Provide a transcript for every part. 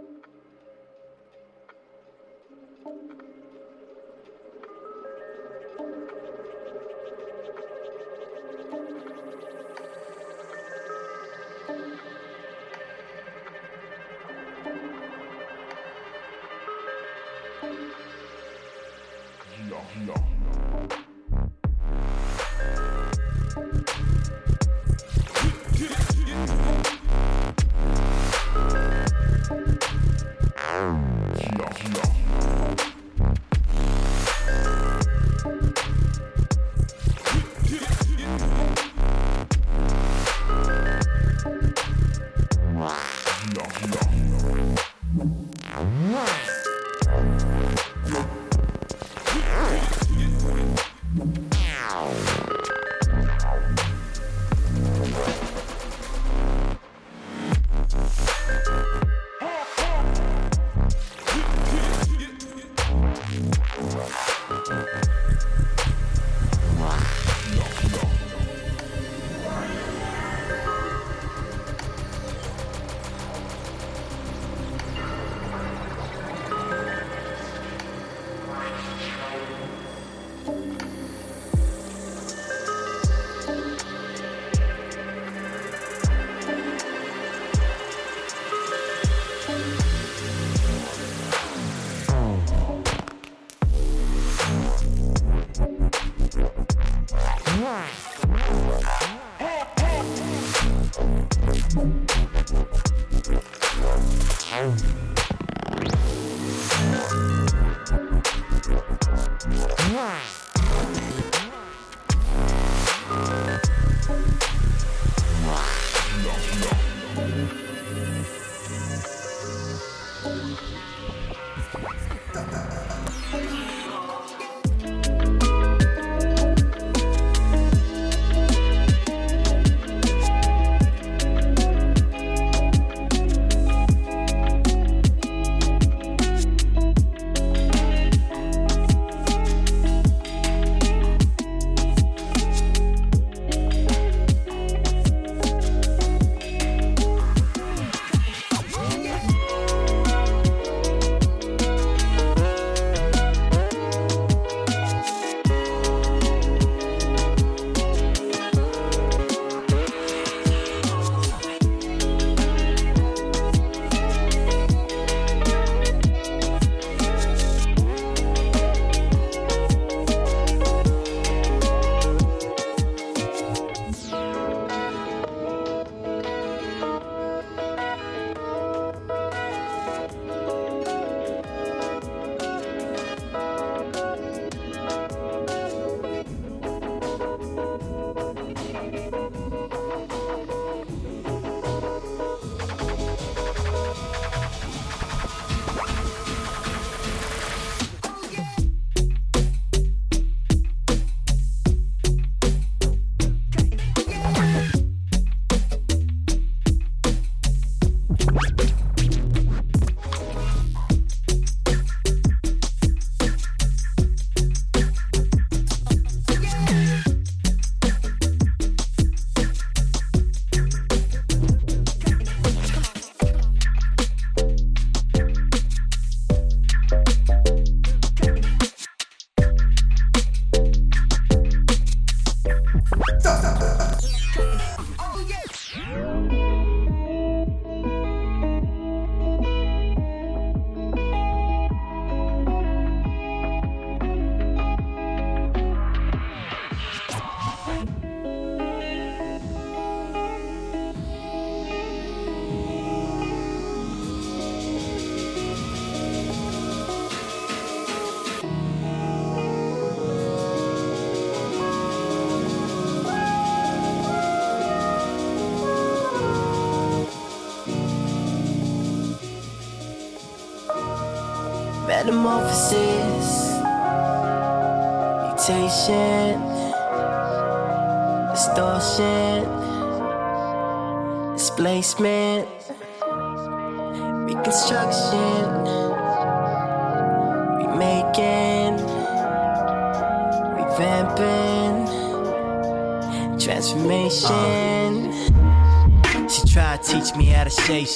to shape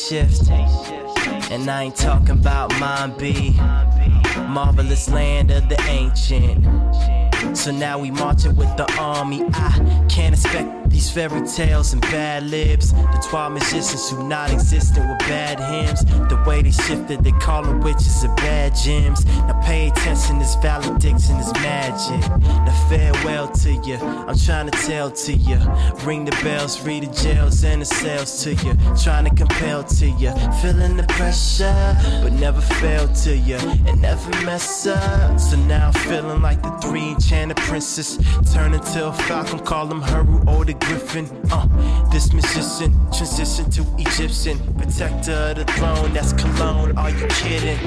shift. And I ain't talking about mine be marvelous land of the ancient. So now we marching with the army. I can't expect these fairy tales and bad libs. The 12 magicians who not existent with bad hymns. The way they shifted, they call them witches and bad gems. Now pay attention, this valediction is magic. Now farewell to you. I'm trying to tell to you. Ring the bells, read the jails and the cells to you. Trying to compel to you. Feeling the pressure, but never fail to you. And never mess up. So now I'm feeling like the three enchanted princess. Turn a falcon, call them Heru or the griffin. Uh, this magician transition to Egyptian. Protector of the throne, that's cologne. Are you kidding?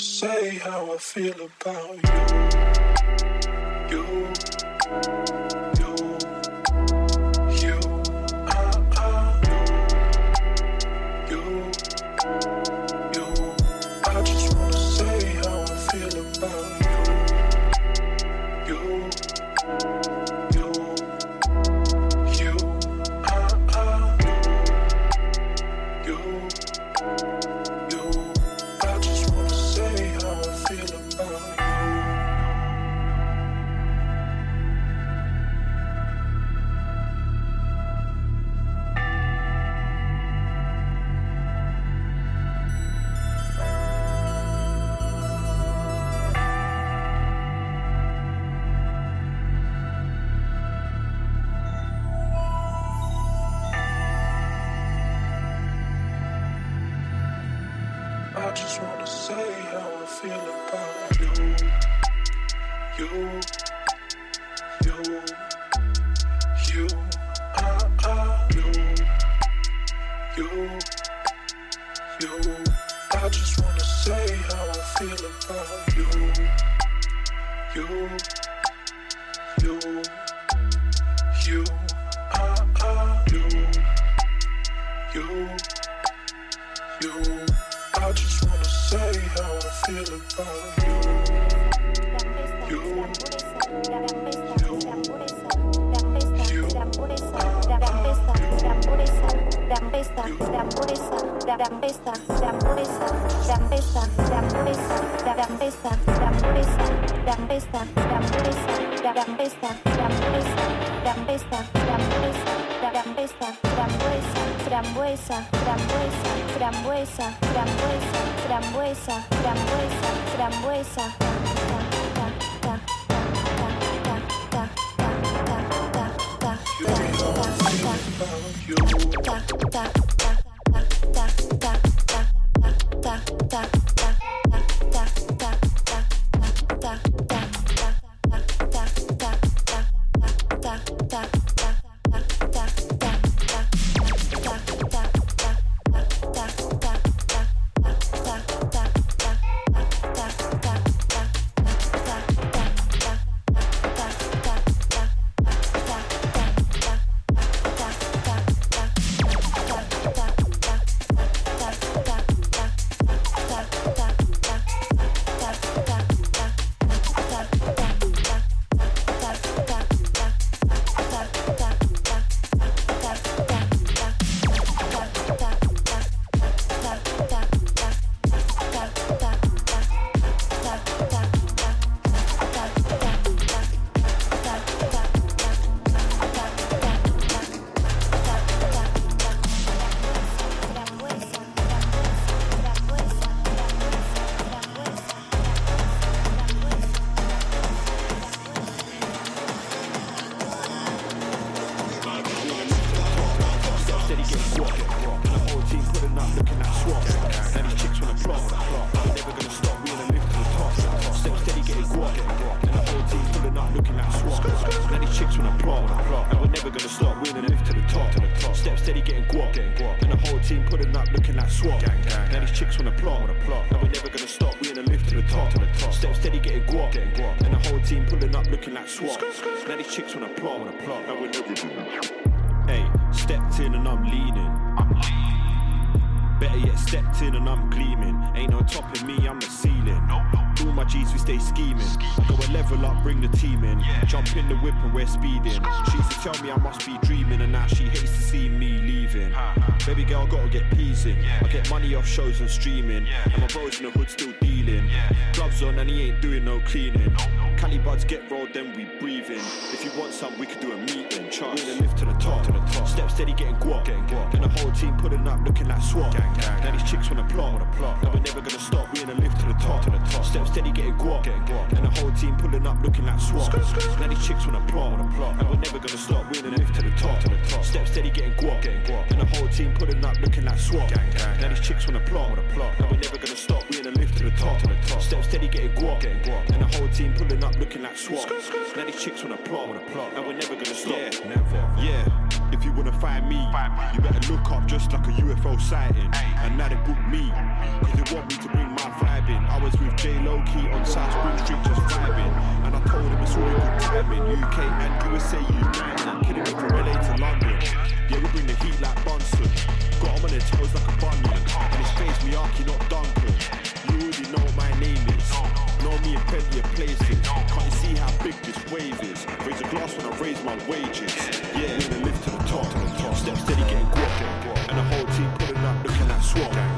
Say how I feel about you. Pulling up looking like swap. Now these chicks wanna plot. Wanna plot. We're never Hey, stepped in and I'm leaning. I'm leaning. Better yet, stepped in and I'm gleaming. Ain't no topping me, I'm the ceiling. Nope, nope. All my G's, we stay scheming. Go a level up, bring the team in. Jump in the whip and we're speeding. She used to tell me I must be dreaming, and now she hates to see me leaving. Baby girl, gotta get pleasing. I get money off shows and streaming. And my bros in the hood still dealing. Gloves on, and he ain't doing no cleaning. Cali buds get rolled, then we breathe in. If you want some, we could do a meeting. Trust. We're gonna lift to the top. To the top. Step steady, getting guap. Getting guap. And the whole team pulling up, looking like swap. Gang, gang. Now these chicks wanna plot. Wanna plot. Now we're never gonna stop. We in a lift to the top. To the top. Step steady, getting guap. Getting guap. And the whole team pulling up, looking like swap. Now these chicks wanna plot. Wanna plot. And we're never gonna stop. We in a lift to the top. To the top. Step steady, getting guap. Getting guap. And the whole team pulling up, looking like swap. Gang, gang. Now these chicks wanna plot. Wanna plot. Now we're never gonna stop. We in a lift to the top. To the top. Step steady, getting guap. Getting guap. And the whole team pulling up, looking like swap. Now these chicks wanna plot. Wanna plot. And we're never gonna stop. Yeah, never. Yeah. If you wanna find me, you better look up just like a UFO sighting. And now they book me, cause they want me to bring my vibe in. I was with J lokey on South Spring Street just vibing. And I told him it's all in good timing. UK and USA uniting. Kidding me from LA to London. Yeah, we bring the heat like Bunsen. Got him on their toes like a bunion. And his face Miyaki, not Duncan. You already know what my name is. Know me in plenty of places. Can't you see how big this wave is? Raise a glass when I raise my wages. Yeah, the lift to the top. To the top. Step steady, getting guap. And the whole team pulling up, looking like swap.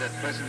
That pleasant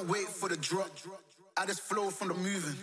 don't wait for the drop. I just flow from the moving.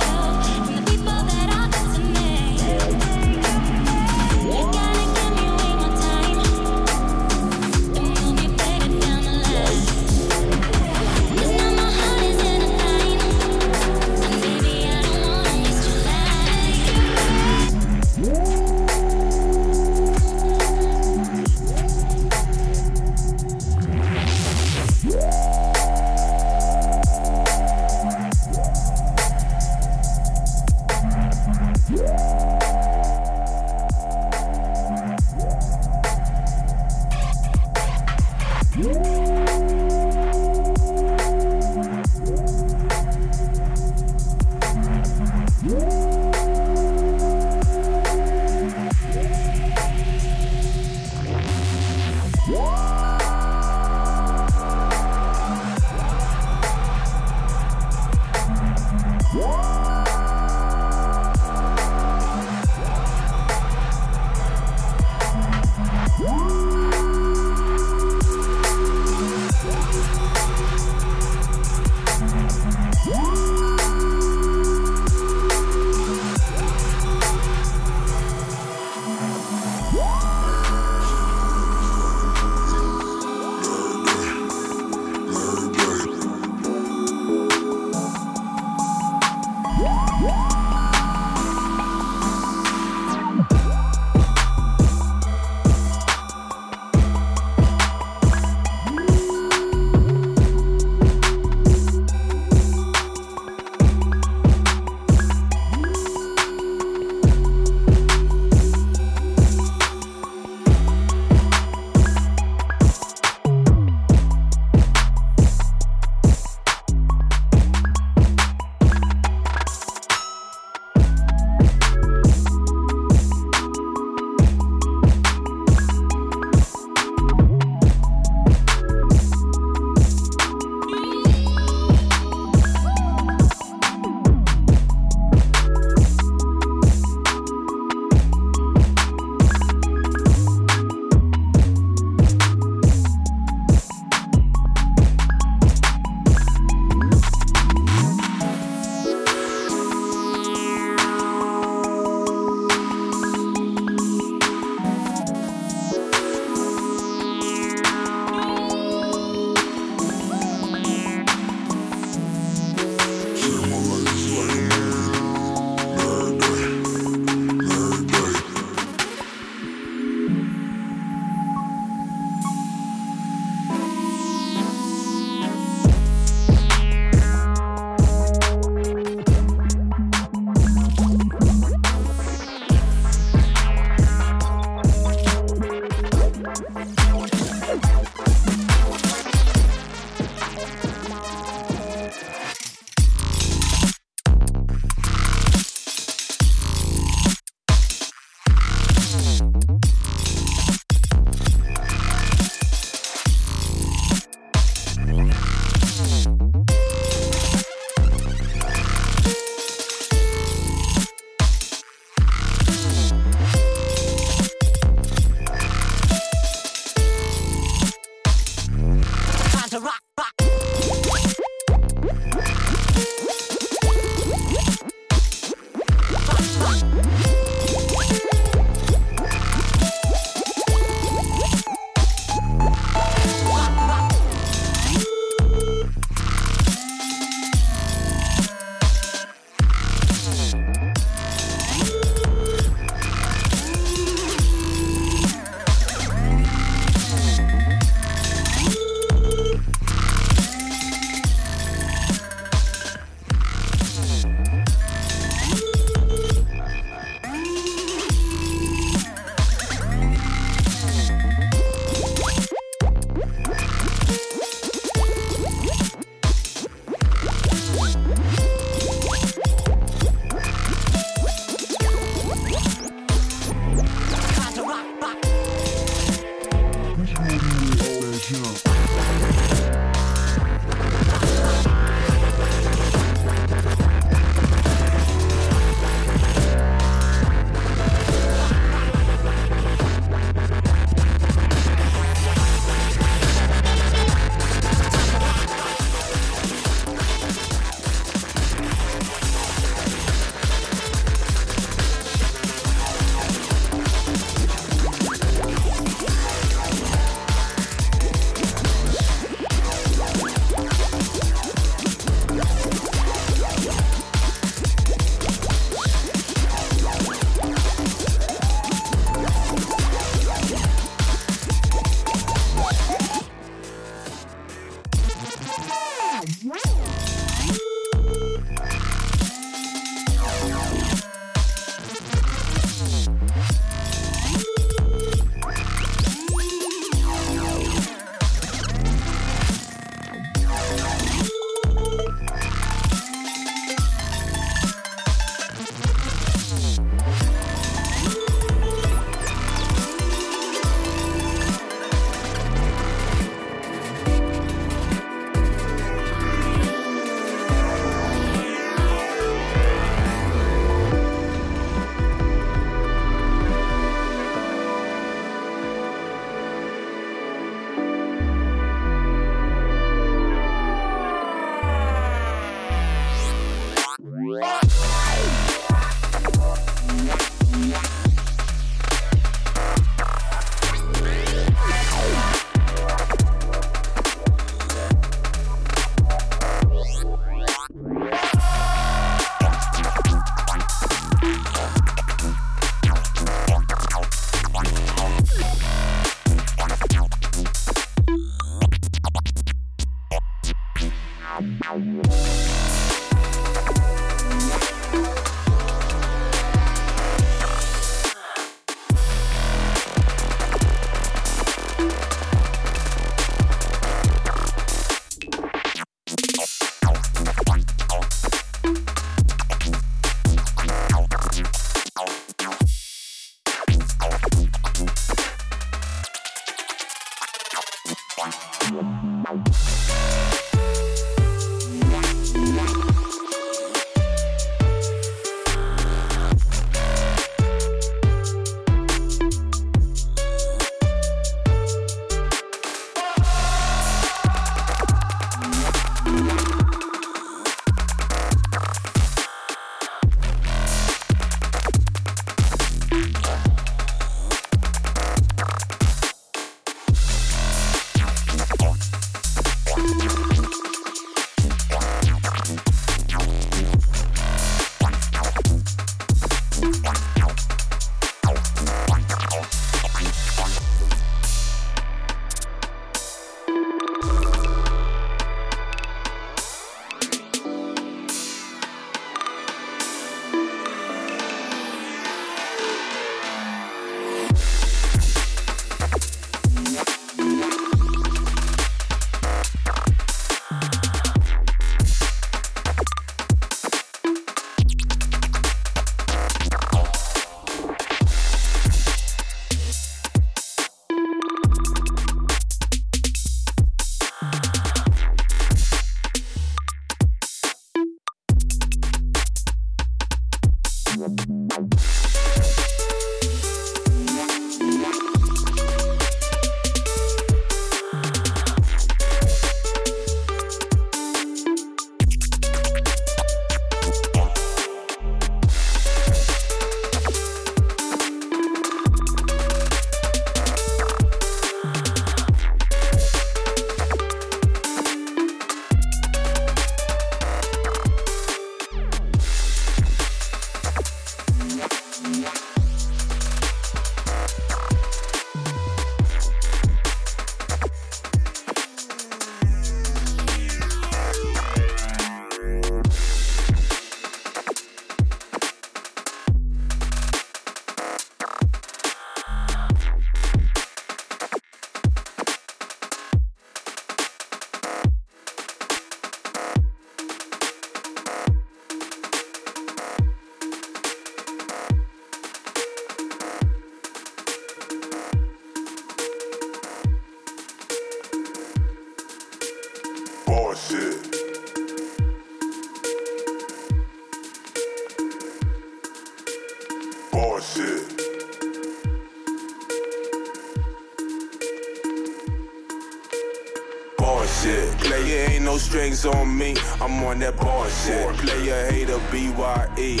Ain't on me. I'm on that bullshit. Player hater BYE.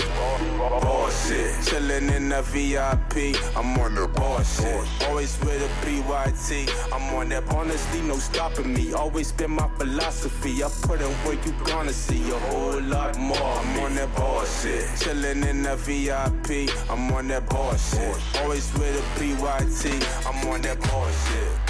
Bullshit. Chillin' in the VIP. I'm on the bullshit. Always with a PYT. I'm on that honesty, no stopping me. Always been my philosophy. I put in where you gonna see a whole lot more. I'm on that bullshit. Chillin' in the VIP. I'm on that bullshit. Always with a PYT. I'm on that bullshit. Bullshit.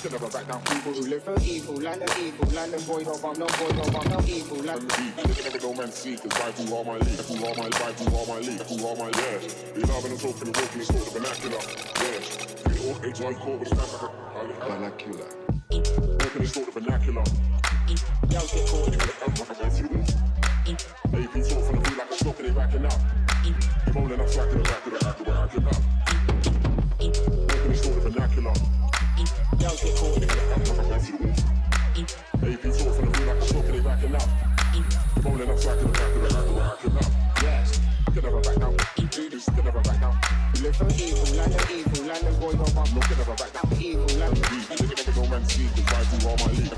Should for evil, land of the the up. The the the the vernacular. Y'all get caught in the AP talk from the beat like a stock and they backing up. You rolling up slack in the back the back back of the back. Yes. Can never back down. Ladies, can never back down. Live for evil, land of evil, land of no bomb, No, can never back down. evil, land of Look at no man see, cause Bible all my lead,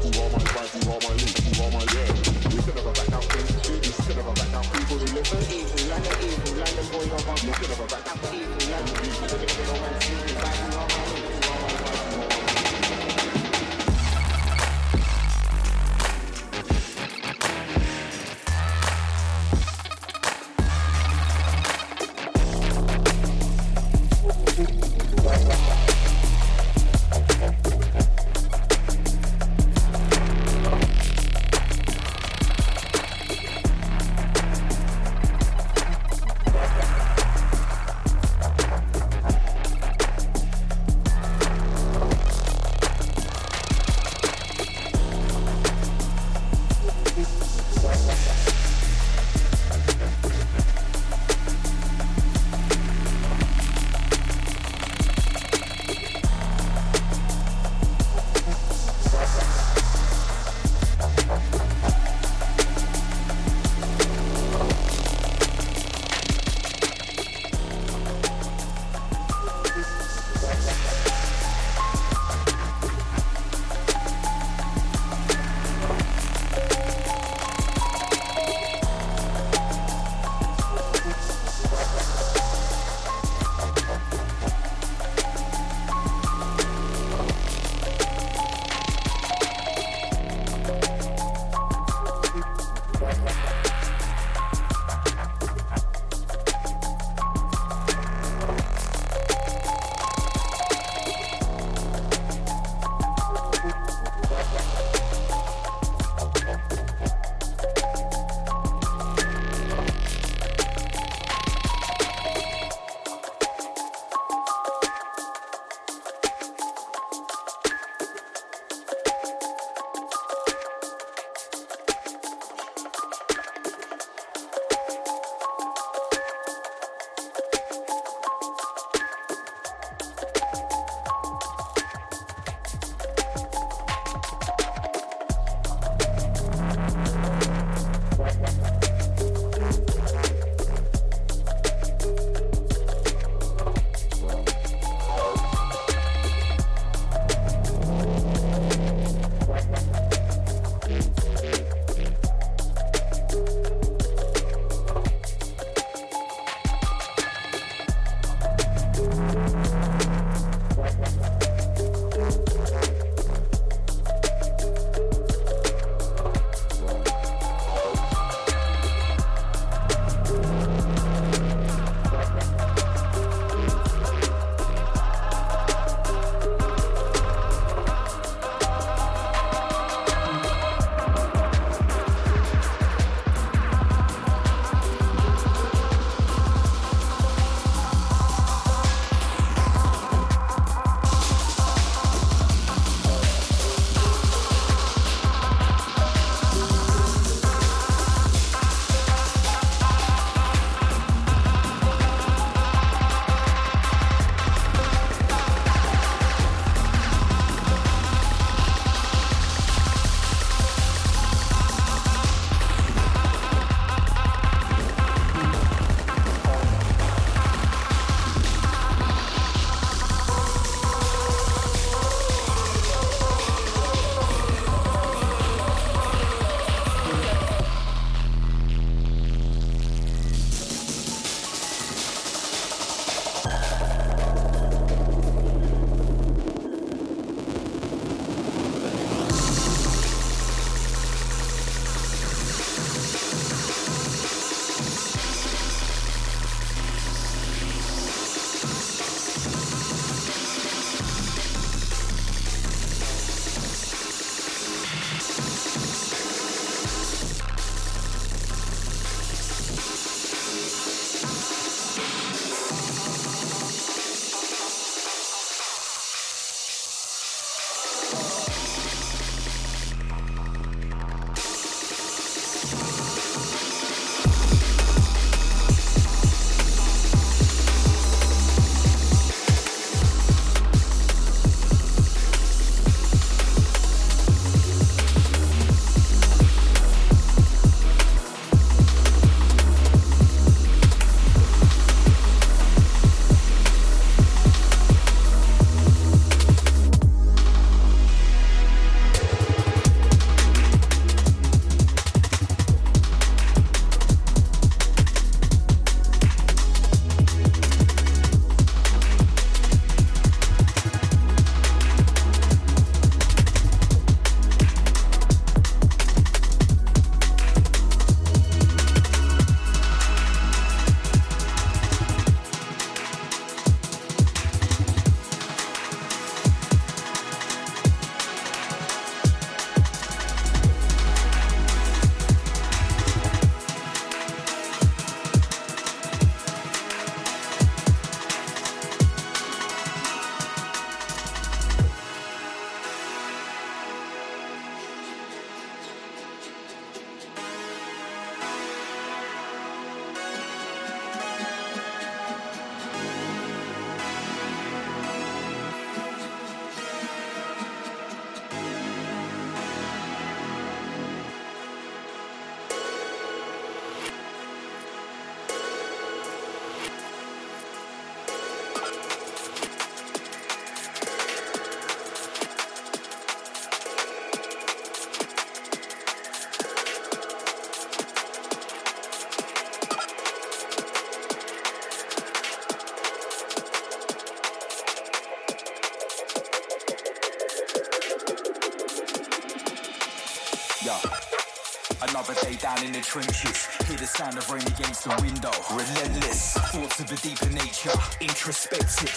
down in the trenches. Hear the sound of rain against the window. Relentless. Thoughts of a deeper nature. Introspective.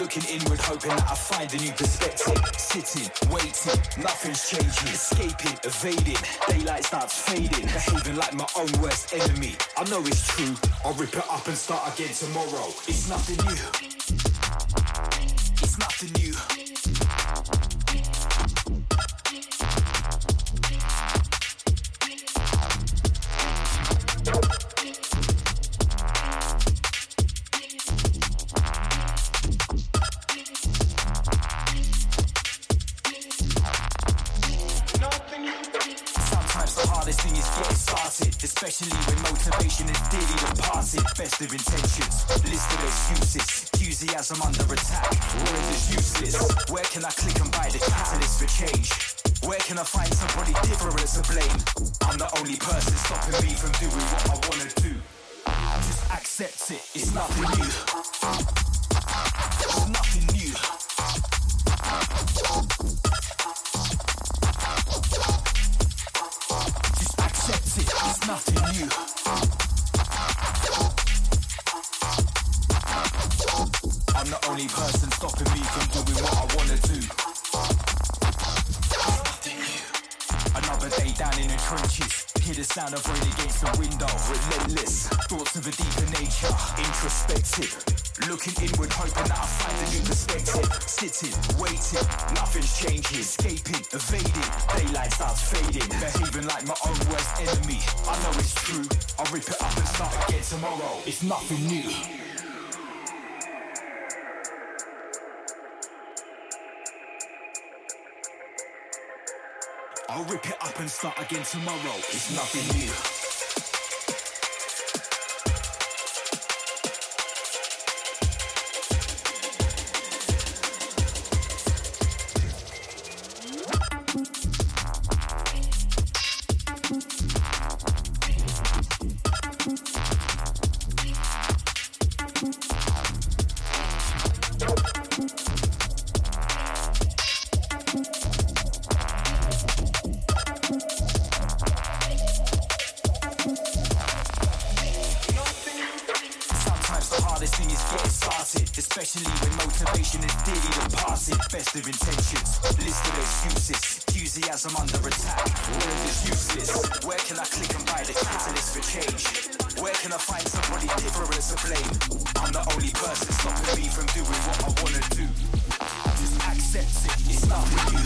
Looking inward, hoping that I find a new perspective. Sitting, waiting, nothing's changing. Escaping, evading. Daylight starts fading. Behaving like my own worst enemy. I know it's true. I'll rip it up and start again tomorrow. It's nothing new. It's nothing new. I'll rip it up and start again tomorrow. It's nothing new. I click and buy the catalyst for change? Where can I find somebody different to blame? I'm the only person stopping me from doing what I wanna do. Just accept it, it's nothing new.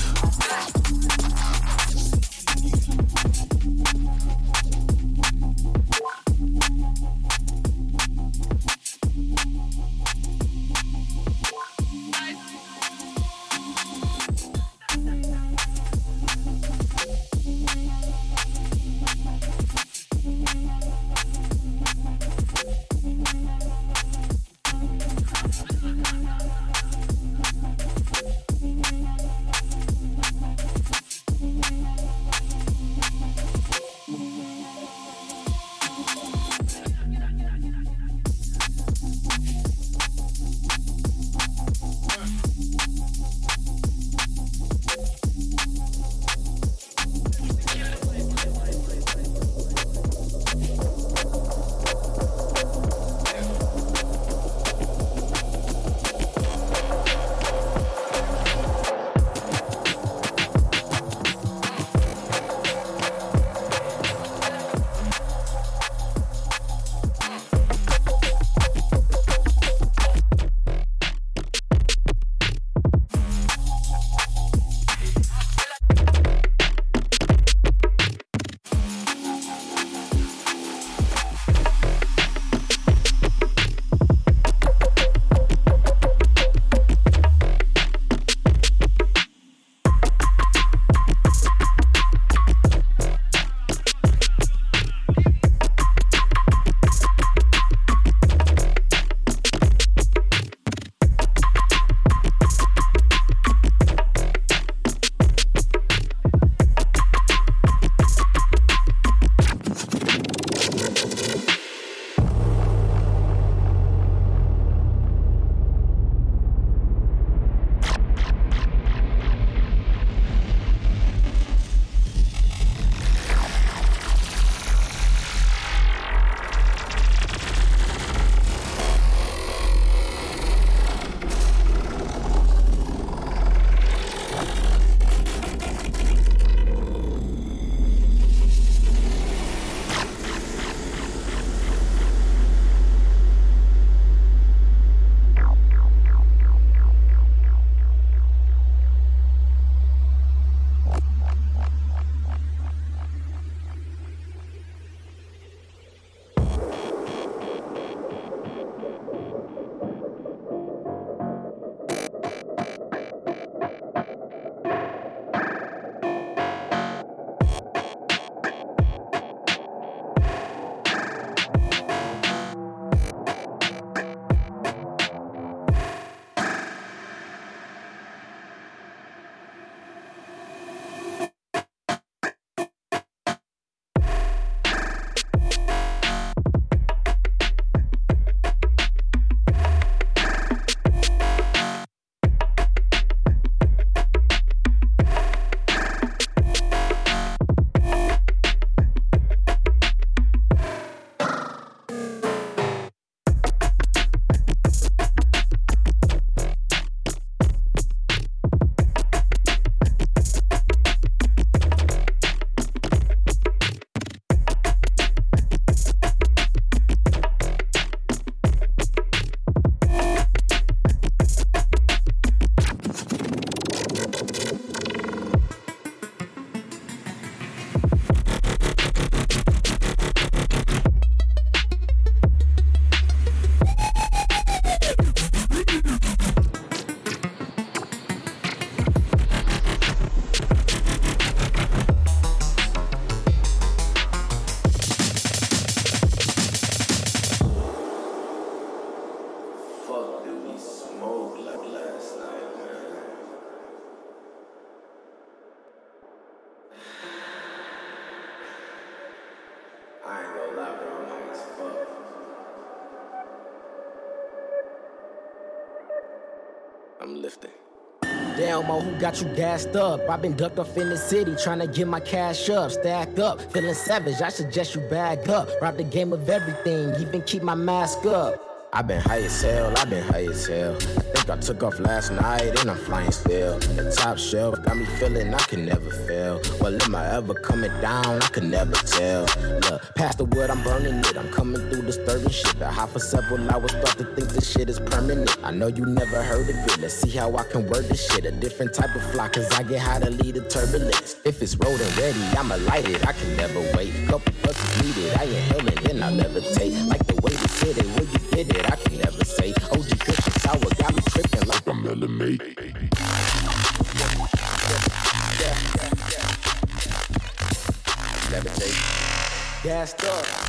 Who got you gassed up. I've been ducked off in the city trying to get my cash up. Stacked up, feeling savage. I suggest you bag up. Rob the game of everything, even keep my mask up. I've been high as hell, I've been high as hell. I took off last night and I'm flying still. The top shelf got me feeling I can never fail. Well, am I ever coming down? I can never tell. Look, past the wood, I'm burning it. I'm coming through disturbing shit. I hop for several hours, start to think this shit is permanent. I know you never heard of it. Let's see how I can word this shit. A different type of fly, cause I get how to lead the turbulence. If it's rolled and ready, I'ma light it. I can never wait. Couple bucks is needed. I inhale and then I levitate. Like the way you said it, where you did it, I can never say. OG to make. Gassed up.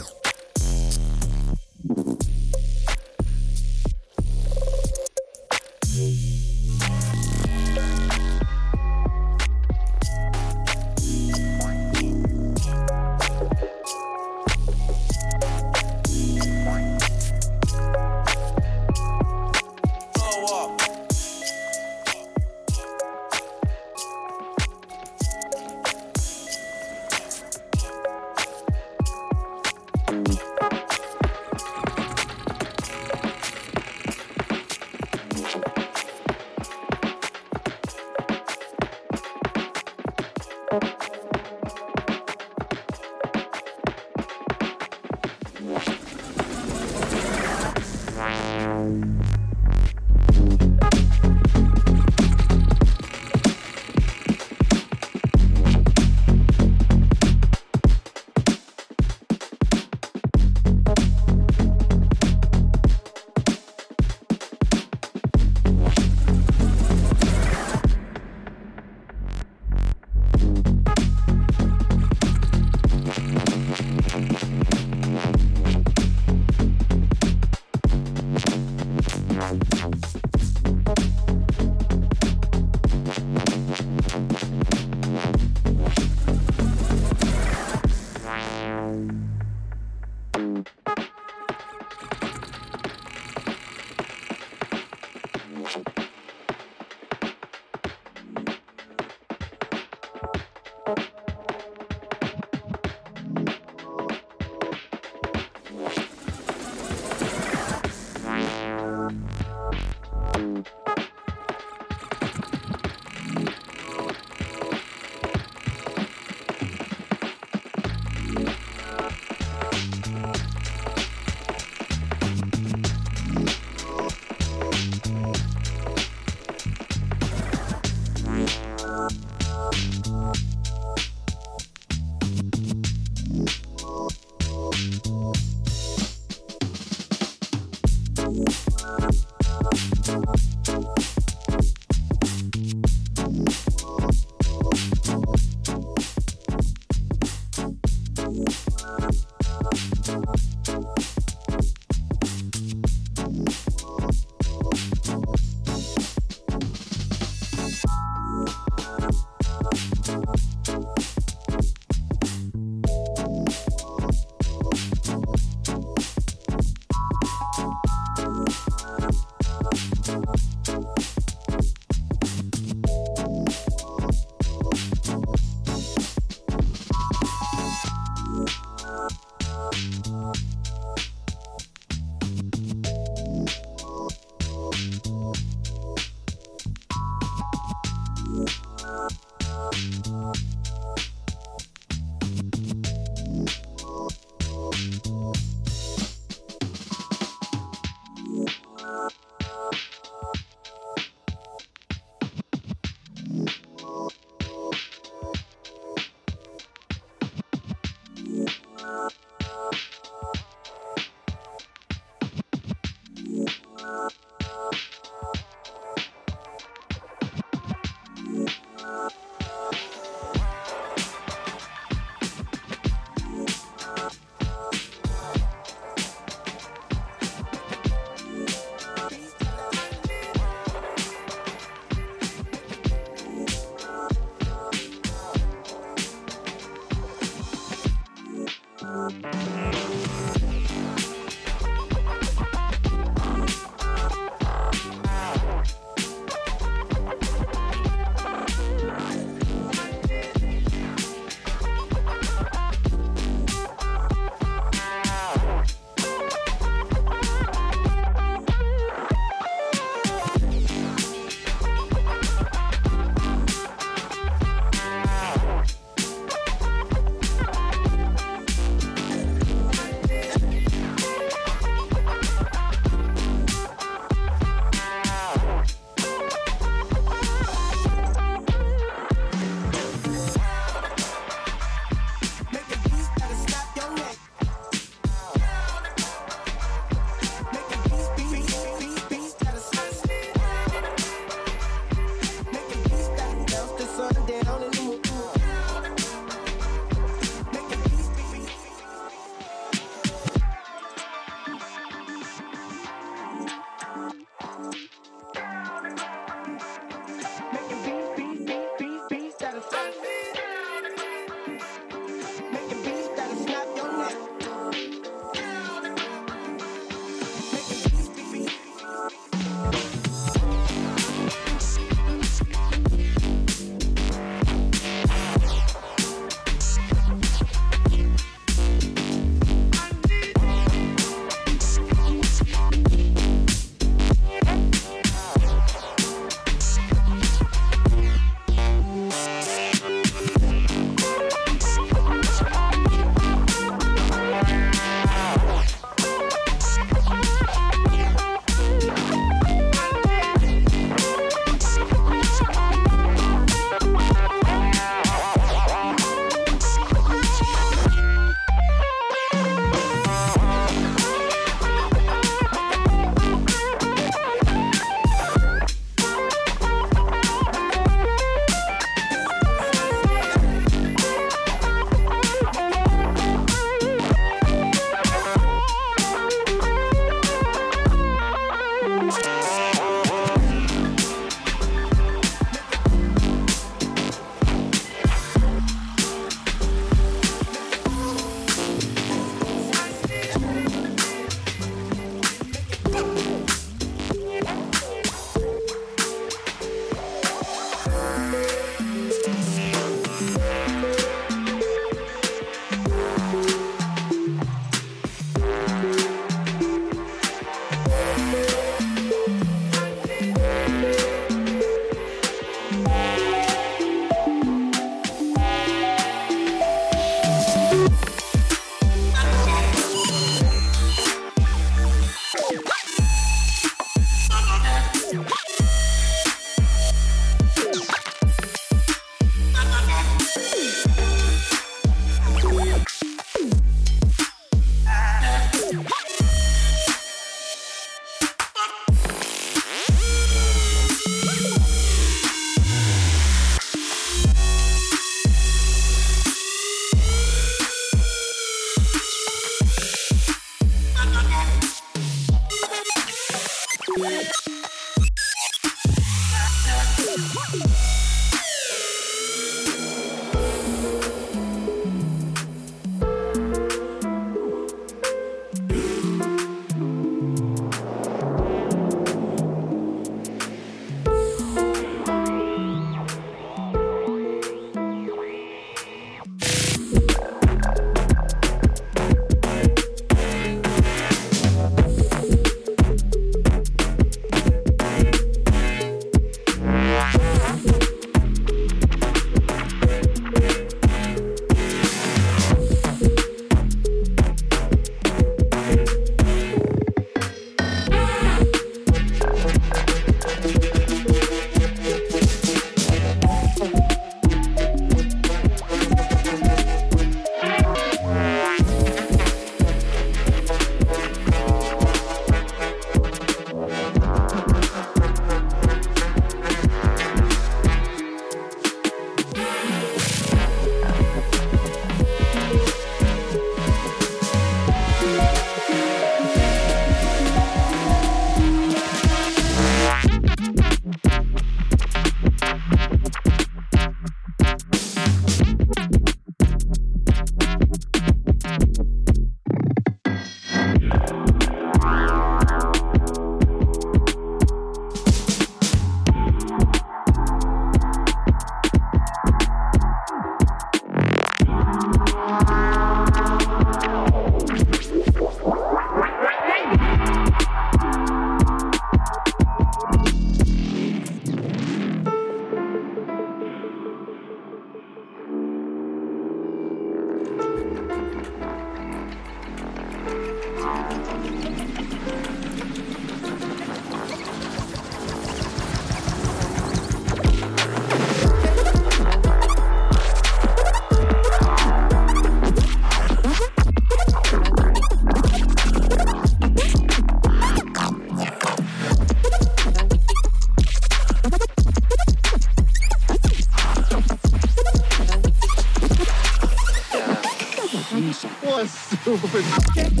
What stupid.